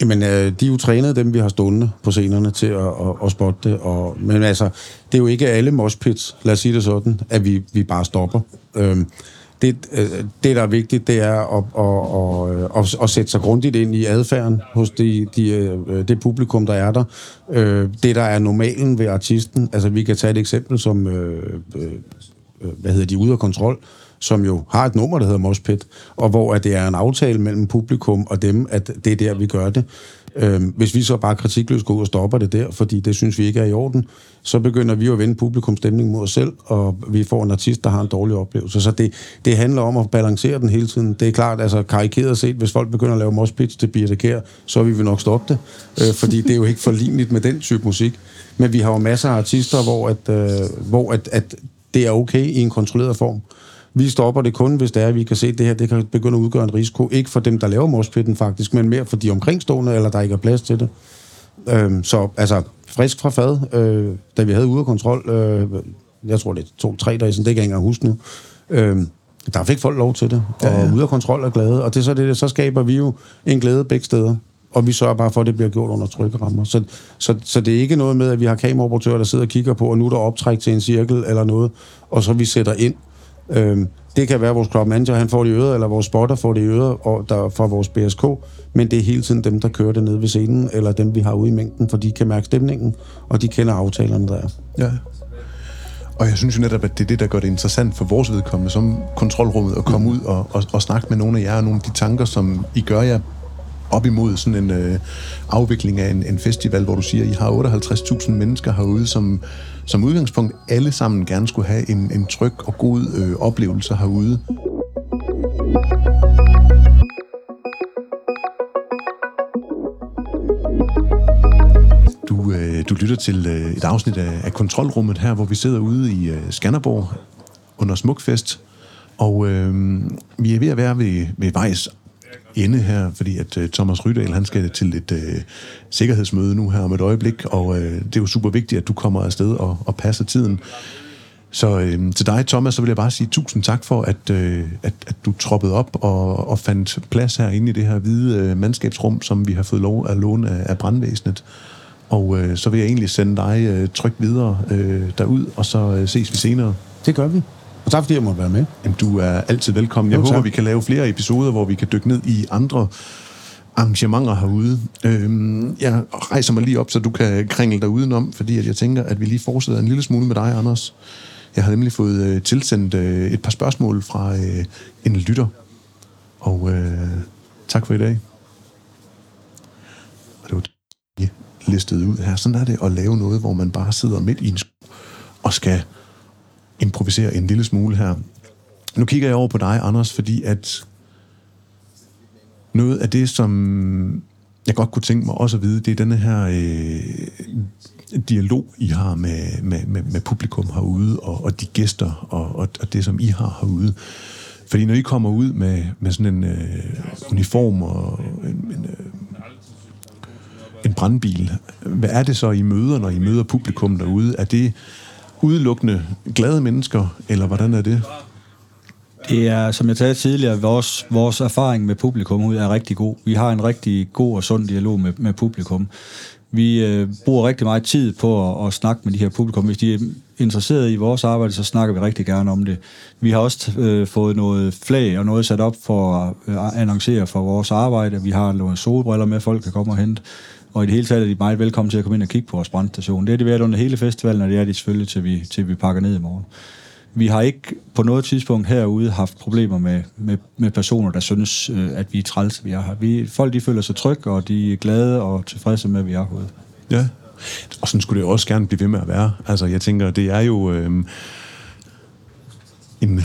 Jamen, øh, de er jo trænet, dem vi har stående på scenerne til at, at, at spotte det. Og, men altså, det er jo ikke alle moshpits, lad os sige det sådan, at vi, vi bare stopper. Øhm, det, øh, det, der er vigtigt, det er at, at, at, at, at sætte sig grundigt ind i adfærden hos de, de, øh, det publikum, der er der. Øh, det, der er normalen ved artisten, altså vi kan tage et eksempel som, hvad hedder de, ude af kontrol, som jo har et nummer, der hedder Moshpit, og hvor at det er en aftale mellem publikum og dem, at det er der, vi gør det. Øhm, hvis vi så bare kritikløst går ud og stopper det der, fordi det synes vi ikke er i orden, så begynder vi jo at vende publikumstemning mod os selv, og vi får en artist, der har en dårlig oplevelse. Så det, det handler om at balancere den hele tiden. Det er klart, altså karikeret set, hvis folk begynder at lave moshpits til Birte Kær, så vil vi nok stoppe det, øh, fordi det er jo ikke forligneligt med den type musik. Men vi har jo masser af artister, hvor, at, øh, hvor at, at det er okay i en kontrolleret form. Vi stopper det kun, hvis det er, at vi kan se, at det her det kan begynde at udgøre en risiko. Ikke for dem, der laver morspitten faktisk, men mere for de omkringstående, eller der ikke er plads til det. Øhm, så altså, frisk fra fad, øh, da vi havde ude af kontrol, øh, jeg tror det er to-tre dage siden, det kan jeg ikke engang huske nu, øh, der fik folk lov til det, og ja, ja. ude af kontrol er glade, og det så, det, så skaber vi jo en glæde begge steder og vi sørger bare for, at det bliver gjort under trykkerammer. Så, så, så det er ikke noget med, at vi har kameraoperatører, der sidder og kigger på, og nu er der optræk til en cirkel eller noget, og så vi sætter ind. Øhm, det kan være, at vores crowd manager han får det i øret, eller vores spotter får det i øret og der, fra vores BSK, men det er hele tiden dem, der kører det ned ved scenen, eller dem, vi har ude i mængden, for de kan mærke stemningen, og de kender aftalerne, der er. Ja. Og jeg synes jo netop, at det er det, der gør det interessant for vores vedkommende som kontrolrummet at komme mm. ud og, og, og snakke med nogle af jer, og nogle af de tanker, som I gør jer op imod sådan en øh, afvikling af en, en festival, hvor du siger, at I har 58.000 mennesker herude, som som udgangspunkt alle sammen gerne skulle have en, en tryg og god øh, oplevelse herude. Du, øh, du lytter til øh, et afsnit af, af Kontrolrummet her, hvor vi sidder ude i øh, Skanderborg under Smukfest. Og øh, vi er ved at være ved, ved vejs ende her, fordi at uh, Thomas Rydal, han skal til et uh, sikkerhedsmøde nu her om et øjeblik, og uh, det er jo super vigtigt, at du kommer afsted og, og passer tiden. Så uh, til dig, Thomas, så vil jeg bare sige tusind tak for, at, uh, at, at du troppede op og, og fandt plads herinde i det her hvide uh, mandskabsrum, som vi har fået lov at låne af, af brandvæsenet. Og uh, så vil jeg egentlig sende dig uh, trygt videre uh, derud, og så uh, ses vi senere. Det gør vi. Og tak fordi jeg måtte være med. Jamen, du er altid velkommen. Jeg jo, håber, vi kan lave flere episoder, hvor vi kan dykke ned i andre arrangementer herude. Øhm, jeg rejser mig lige op, så du kan kringle dig udenom, fordi at jeg tænker, at vi lige fortsætter en lille smule med dig, Anders. Jeg har nemlig fået øh, tilsendt øh, et par spørgsmål fra øh, en lytter. Og øh, tak for i dag. Og det var lige listet ud her. Sådan er det at lave noget, hvor man bare sidder midt i en skov og skal improvisere en lille smule her. Nu kigger jeg over på dig, Anders, fordi at noget af det, som jeg godt kunne tænke mig også at vide, det er denne her øh, dialog, I har med, med, med, med publikum herude, og, og de gæster, og, og, og det, som I har herude. Fordi når I kommer ud med, med sådan en øh, uniform og en, en, øh, en brandbil, hvad er det så, I møder, når I møder publikum derude? Er det udelukkende glade mennesker, eller hvordan er det? Det er, som jeg sagde tidligere, vores, vores erfaring med publikum ud er rigtig god. Vi har en rigtig god og sund dialog med, med publikum. Vi øh, bruger rigtig meget tid på at, at snakke med de her publikum. Hvis de er interesserede i vores arbejde, så snakker vi rigtig gerne om det. Vi har også øh, fået noget flag og noget sat op for at øh, annoncere for vores arbejde. Vi har nogle solbriller med, folk kan komme og hente. Og i det hele taget er de meget velkommen til at komme ind og kigge på vores brandstation. Det er det været under hele festivalen, og det er de selvfølgelig, til vi, til vi pakker ned i morgen. Vi har ikke på noget tidspunkt herude haft problemer med, med, med personer, der synes, øh, at vi er træls, vi er her. Vi, folk de føler sig trygge, og de er glade og tilfredse med, at vi er herude. Ja, og sådan skulle det også gerne blive ved med at være. Altså, jeg tænker, det er jo øh, en,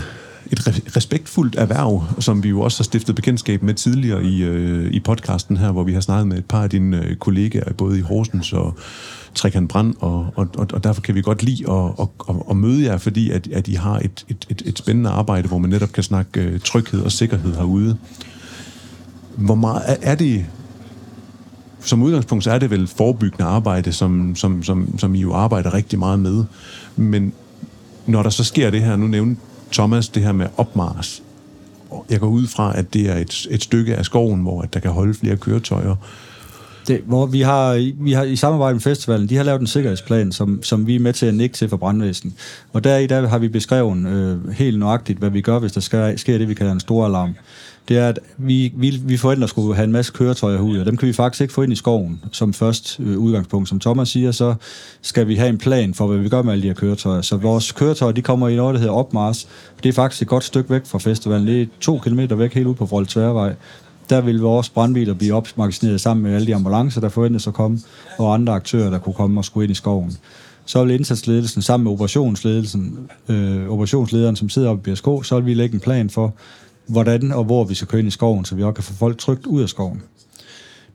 et respektfuldt erhverv, som vi jo også har stiftet bekendtskab med tidligere i, øh, i podcasten her, hvor vi har snakket med et par af dine øh, kollegaer, både i Horsens og Trekant Brand, og, og, og, og derfor kan vi godt lide at, at, at, at møde jer, fordi at, at I har et, et, et, et spændende arbejde, hvor man netop kan snakke øh, tryghed og sikkerhed herude. Hvor meget er, er det som udgangspunkt så er det vel forebyggende arbejde, som, som, som, som I jo arbejder rigtig meget med. Men når der så sker det her, nu nævnte Thomas det her med opmars. Jeg går ud fra, at det er et, et stykke af skoven, hvor at der kan holde flere køretøjer. Det, hvor vi har, vi har i samarbejde med festivalen, de har lavet en sikkerhedsplan, som, som vi er med til at nikke til for brandvæsen. Og der i dag har vi beskrevet øh, helt nøjagtigt, hvad vi gør, hvis der sker, sker det, vi kalder en stor alarm det er, at vi, vi, vi forældre skulle have en masse køretøjer ud, og dem kan vi faktisk ikke få ind i skoven som først øh, udgangspunkt. Som Thomas siger, så skal vi have en plan for, hvad vi gør med alle de her køretøjer. Så vores køretøjer, de kommer i noget, der hedder Opmars. Det er faktisk et godt stykke væk fra festivalen. Det er to kilometer væk, helt ud på Frold Tværvej. Der vil vores brandbiler blive opmagasineret sammen med alle de ambulancer, der forventes at komme, og andre aktører, der kunne komme og skulle ind i skoven så vil indsatsledelsen sammen med operationsledelsen, øh, operationslederen, som sidder oppe i BSK, så vil vi lægge en plan for, hvordan og hvor vi skal køre ind i skoven, så vi også kan få folk trygt ud af skoven.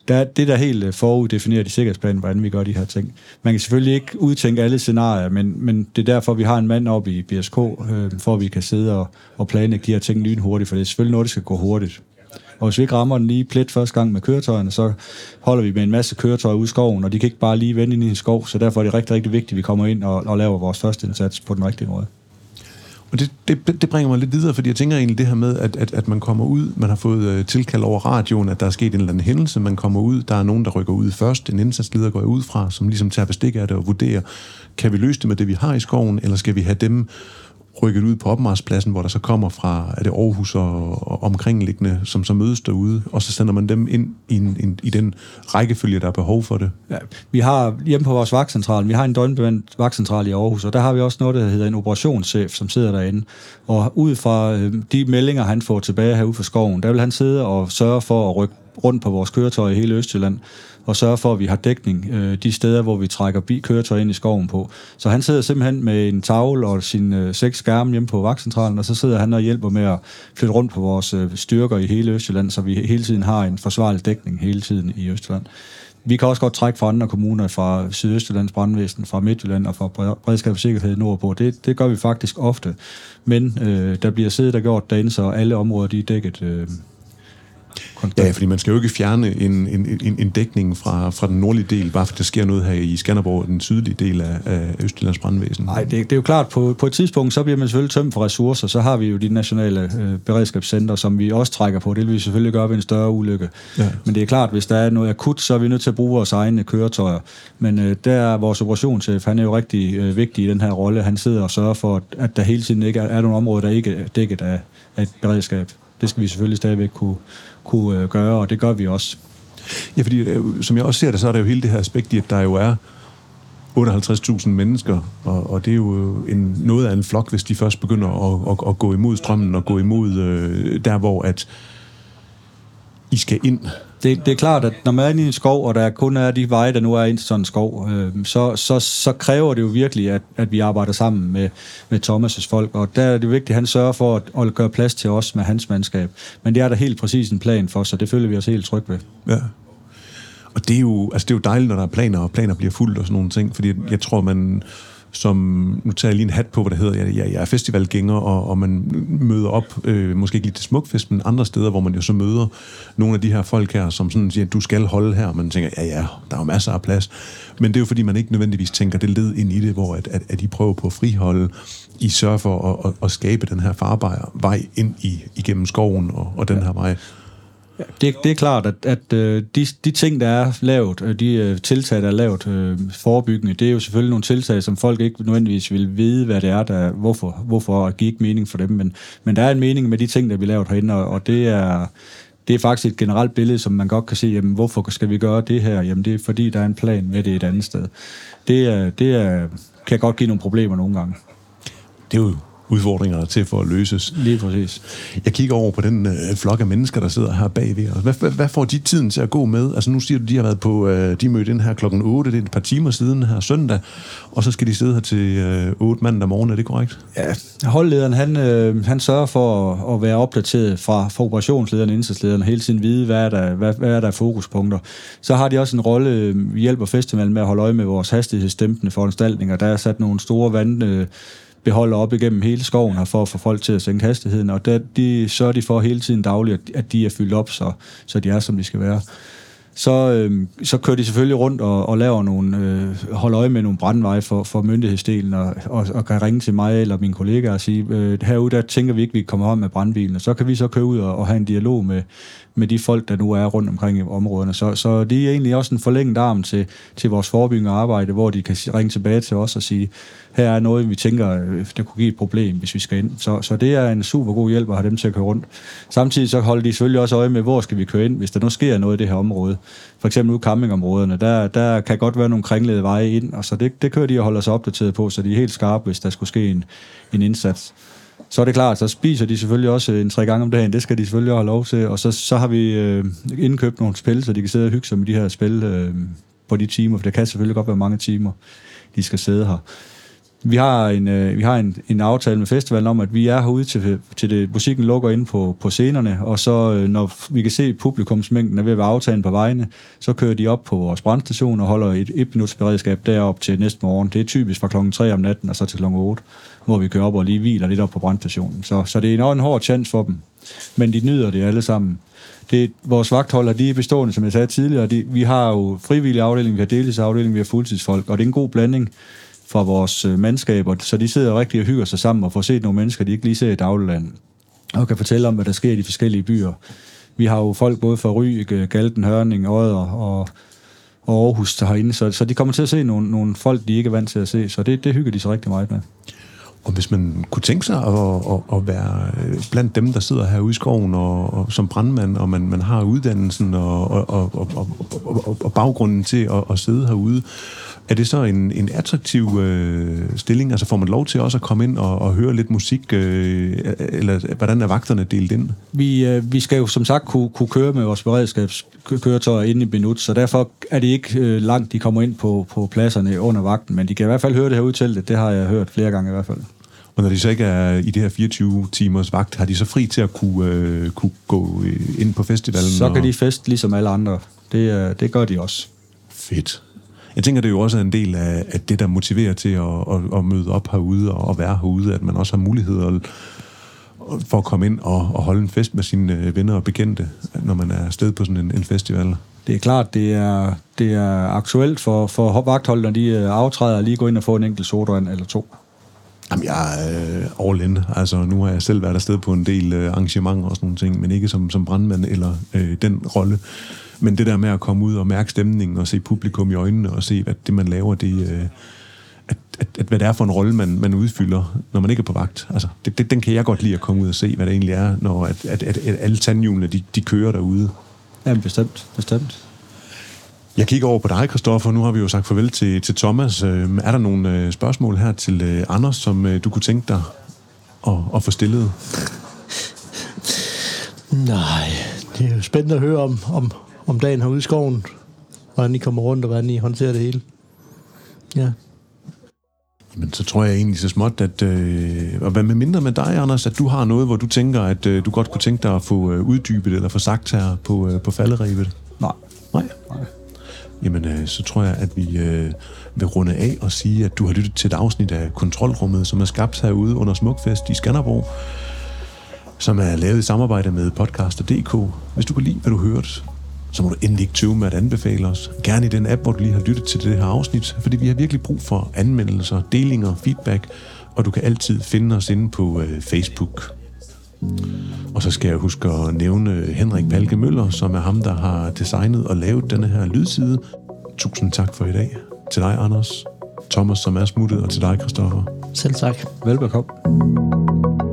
Der, det der helt øh, foruddefinerer foruddefineret i sikkerhedsplanen, hvordan vi gør de her ting. Man kan selvfølgelig ikke udtænke alle scenarier, men, men det er derfor, vi har en mand oppe i BSK, øh, for at vi kan sidde og, og planlægge de her ting lynhurtigt, for det er selvfølgelig noget, der skal gå hurtigt. Og hvis vi ikke rammer den lige plet første gang med køretøjerne, så holder vi med en masse køretøjer ud i skoven, og de kan ikke bare lige vende ind i en skov, så derfor er det rigtig, rigtig vigtigt, at vi kommer ind og, og laver vores første indsats på den rigtige måde. Og det, det, det bringer mig lidt videre, fordi jeg tænker egentlig det her med, at, at, at man kommer ud, man har fået øh, tilkald over radioen, at der er sket en eller anden hændelse, man kommer ud, der er nogen, der rykker ud først, en indsatsleder går ud fra, som ligesom tager bestik af det og vurderer, kan vi løse det med det, vi har i skoven, eller skal vi have dem rykket ud på opmarspladsen, hvor der så kommer fra, er det Aarhus og, og omkringliggende, som så mødes derude, og så sender man dem ind i, en, i den rækkefølge, der er behov for det. Ja, vi har hjemme på vores vagtcentral, vi har en døgnbevendt vagtcentral i Aarhus, og der har vi også noget, der hedder en operationschef, som sidder derinde. Og ud fra øh, de meldinger, han får tilbage herude fra skoven, der vil han sidde og sørge for at rykke rundt på vores køretøj i hele Østjylland, og sørge for, at vi har dækning øh, de steder, hvor vi trækker bi ind i skoven på. Så han sidder simpelthen med en tavle og sin øh, seks skærme hjemme på vagtcentralen, og så sidder han og hjælper med at flytte rundt på vores øh, styrker i hele Østjylland, så vi hele tiden har en forsvarlig dækning hele tiden i Østjylland. Vi kan også godt trække fra andre kommuner, fra Sydøstjyllands brandvæsen, fra Midtjylland og fra Bredskab og Sikkerhed nordpå. Det, det gør vi faktisk ofte. Men øh, der bliver siddet og gjort derinde, så alle områder de er dækket øh, konstant. Ja, fordi man skal jo ikke fjerne en, en, en, en dækning fra, fra den nordlige del, bare fordi der sker noget her i Skanderborg, den sydlige del af, af Østjyllands brandvæsen. Nej, det, det er jo klart, på, på et tidspunkt, så bliver man selvfølgelig tømt for ressourcer, så har vi jo de nationale øh, beredskabscenter, som vi også trækker på. Det vil vi selvfølgelig gøre ved en større ulykke. Ja. Men det er klart, hvis der er noget akut, så er vi nødt til at bruge vores egne køretøjer. Men øh, der er vores operationschef, han er jo rigtig øh, vigtig i den her rolle. Han sidder og sørger for, at der hele tiden ikke er, er nogle områder, der ikke er dækket af, af et beredskab. Det skal vi selvfølgelig stadigvæk kunne, kunne øh, gøre, og det gør vi også. Ja, fordi øh, som jeg også ser det, så er der jo hele det her aspekt i, at der jo er 58.000 mennesker, og, og det er jo øh, en, noget af en flok, hvis de først begynder at, at, at gå imod strømmen og gå imod øh, der, hvor at I skal ind. Det, det er klart, at når man er inde i en skov, og der kun er de veje, der nu er ind til sådan en skov, øh, så, så, så kræver det jo virkelig, at, at vi arbejder sammen med, med Thomas' folk, og der er det vigtigt, at han sørger for at, at gøre plads til os med hans mandskab. Men det er der helt præcis en plan for, så det føler vi os helt trygge ved. Ja. Og det er, jo, altså det er jo dejligt, når der er planer, og planer bliver fuldt og sådan nogle ting, fordi jeg tror, man som, nu tager jeg lige en hat på, hvad det hedder, jeg, jeg, jeg er festivalgænger, og, og man møder op, øh, måske ikke lige til Smukfest, men andre steder, hvor man jo så møder nogle af de her folk her, som sådan siger, du skal holde her, og man tænker, ja ja, der er jo masser af plads, men det er jo fordi, man ikke nødvendigvis tænker det led ind i det, hvor at, at, at I prøver på at friholde, I sørger for at, at, at skabe den her farbare vej ind i, igennem skoven og, og den her vej. Det, det er klart, at, at øh, de, de ting, der er lavet, øh, de øh, tiltag, der er lavet forebyggende, det er jo selvfølgelig nogle tiltag, som folk ikke nødvendigvis vil vide, hvad det er, der, hvorfor, hvorfor og giver ikke mening for dem. Men, men der er en mening med de ting, der vi lavet herinde, og, og det er det er faktisk et generelt billede, som man godt kan se, jamen, hvorfor skal vi gøre det her? Jamen, det er fordi, der er en plan med det et andet sted. Det, er, det er, kan godt give nogle problemer nogle gange. Det er jo udfordringer der er til for at løses. Lige præcis. Jeg kigger over på den øh, flok af mennesker, der sidder her bagved os. Hvad, hvad, hvad får de tiden til at gå med? Altså nu siger du, de har været på, øh, de mødte ind her klokken 8, det er et par timer siden her søndag, og så skal de sidde her til øh, 8 mandag morgen, er det korrekt? Ja, holdlederen, han, øh, han sørger for at, at være opdateret fra, fra operationslederen og indsatslederen, hele tiden vide, hvad er, der, hvad, hvad er der fokuspunkter. Så har de også en rolle, vi hjælper festivalen med at holde øje med vores hastighedsdæmpende foranstaltninger. Der er sat nogle store vand... Øh, beholder op igennem hele skoven her for at få folk til at sænke hastigheden, og der, de sørger de for hele tiden dagligt, at de er fyldt op, så, så de er, som de skal være. Så, øh, så kører de selvfølgelig rundt og, og laver nogle, øh, holder øje med nogle brandveje for, for myndighedsdelen, og, og, og kan ringe til mig eller mine kollegaer og sige, øh, herude der tænker vi ikke, vi kommer om med brandbilen, og så kan vi så køre ud og, og have en dialog med, med de folk, der nu er rundt omkring i områderne. Så, så det er egentlig også en forlænget arm til, til vores forebyggende arbejde, hvor de kan ringe tilbage til os og sige, her er noget, vi tænker, øh, det kunne give et problem, hvis vi skal ind. Så, så det er en super god hjælp at have dem til at køre rundt. Samtidig så holder de selvfølgelig også øje med, hvor skal vi køre ind, hvis der nu sker noget i det her område. For eksempel ude campingområderne, der, der kan godt være nogle kringlede veje ind, og så det, det kører de og holder sig opdateret på, så de er helt skarpe, hvis der skulle ske en, en indsats så er det klart, så spiser de selvfølgelig også øh, en tre gange om dagen. Det skal de selvfølgelig have lov til. Og så, så har vi øh, indkøbt nogle spil, så de kan sidde og hygge sig med de her spil øh, på de timer, for det kan selvfølgelig godt være mange timer, de skal sidde her. Vi har en, øh, vi har en, en aftale med festivalen om, at vi er herude til, til det, musikken lukker ind på, på scenerne, og så øh, når vi kan se, publikumsmængden er ved at være aftalen på vejene, så kører de op på vores brandstation og holder et et minuts beredskab derop til næste morgen. Det er typisk fra klokken 3 om natten og så til klokken 8, hvor vi kører op og lige hviler lidt op på brandstationen. Så, så det er en, en hård chance for dem, men de nyder det alle sammen. Det, vores vagtholder, de er bestående, som jeg sagde tidligere. De, vi har jo frivillig afdeling, vi har deltidsafdeling, vi har fuldtidsfolk, og det er en god blanding fra vores øh, mandskaber, så de sidder rigtig og hygger sig sammen og får set nogle mennesker, de ikke lige ser i dagligdagen, og kan fortælle om, hvad der sker i de forskellige byer. Vi har jo folk både fra Ry, øh, Galten, Hørning, Odder og, og Aarhus der herinde, så, så de kommer til at se nogle, nogle folk, de ikke er vant til at se, så det, det hygger de sig rigtig meget med. Og hvis man kunne tænke sig at, at, at være øh, blandt dem, der sidder herude i skoven og, og som brandmand, og man, man har uddannelsen og, og, og, og, og, og baggrunden til at, at sidde herude, er det så en, en attraktiv øh, stilling? Altså får man lov til også at komme ind og, og høre lidt musik, øh, eller hvordan er vagterne delt ind? Vi, øh, vi skal jo som sagt kunne, kunne køre med vores beredskabskøretøjer ind i Benut, så derfor er det ikke øh, langt, de kommer ind på, på pladserne under vagten, men de kan i hvert fald høre det her udtalt, det har jeg hørt flere gange i hvert fald. Og når de så ikke er i det her 24 timers vagt, har de så fri til at kunne, øh, kunne gå øh, ind på festivalen? Så kan og... de fest ligesom alle andre. Det, det gør de også. Fedt. Jeg tænker, det er jo også en del af, af det, der motiverer til at, at, at møde op herude og at være herude, at man også har mulighed for at komme ind og, og holde en fest med sine øh, venner og bekendte, når man er afsted på sådan en, en festival. Det er klart, det er, det er aktuelt for, for vagtholderne, de øh, aftræder lige gå ind og få en enkelt sodavand eller to. Jamen, jeg er øh, all in. Altså, nu har jeg selv været afsted på en del øh, arrangementer og sådan nogle ting, men ikke som, som brandmand eller øh, den rolle. Men det der med at komme ud og mærke stemningen og se publikum i øjnene og se, hvad det, man laver, det, øh, at, at, at, hvad det er for en rolle, man, man udfylder, når man ikke er på vagt. Altså, det, det, den kan jeg godt lide at komme ud og se, hvad det egentlig er, når at, at, at, at alle tandhjulene, de, de kører derude. Ja, bestemt, bestemt. Jeg kigger over på dig, Christoffer. Nu har vi jo sagt farvel til, til Thomas. Øh, er der nogle øh, spørgsmål her til øh, Anders, som du kunne tænke dig at, at få stillet? Nej, det er jo spændende at høre om, om, om dagen herude i skoven. Hvordan I kommer rundt, og hvordan I håndterer det hele. Ja. Jamen, så tror jeg egentlig så småt, at... Øh, og hvad med mindre med dig, Anders, at du har noget, hvor du tænker, at øh, du godt kunne tænke dig at få øh, uddybet eller få sagt her på, øh, på falderæbet? Nej. Nej? Nej. Jamen, øh, så tror jeg, at vi øh, vil runde af og sige, at du har lyttet til et afsnit af Kontrolrummet, som er skabt herude under Smukfest i Skanderborg, som er lavet i samarbejde med podcaster.dk. Hvis du kan lide, hvad du hørte, så må du endelig ikke tøve med at anbefale os. Gerne i den app, hvor du lige har lyttet til det her afsnit, fordi vi har virkelig brug for anmeldelser, delinger, feedback, og du kan altid finde os inde på øh, Facebook. Og så skal jeg huske at nævne Henrik Palke Møller, som er ham, der har designet og lavet denne her lydside. Tusind tak for i dag. Til dig, Anders. Thomas, som er smuttet, og til dig, Christoffer. Selv tak. Velbekomme.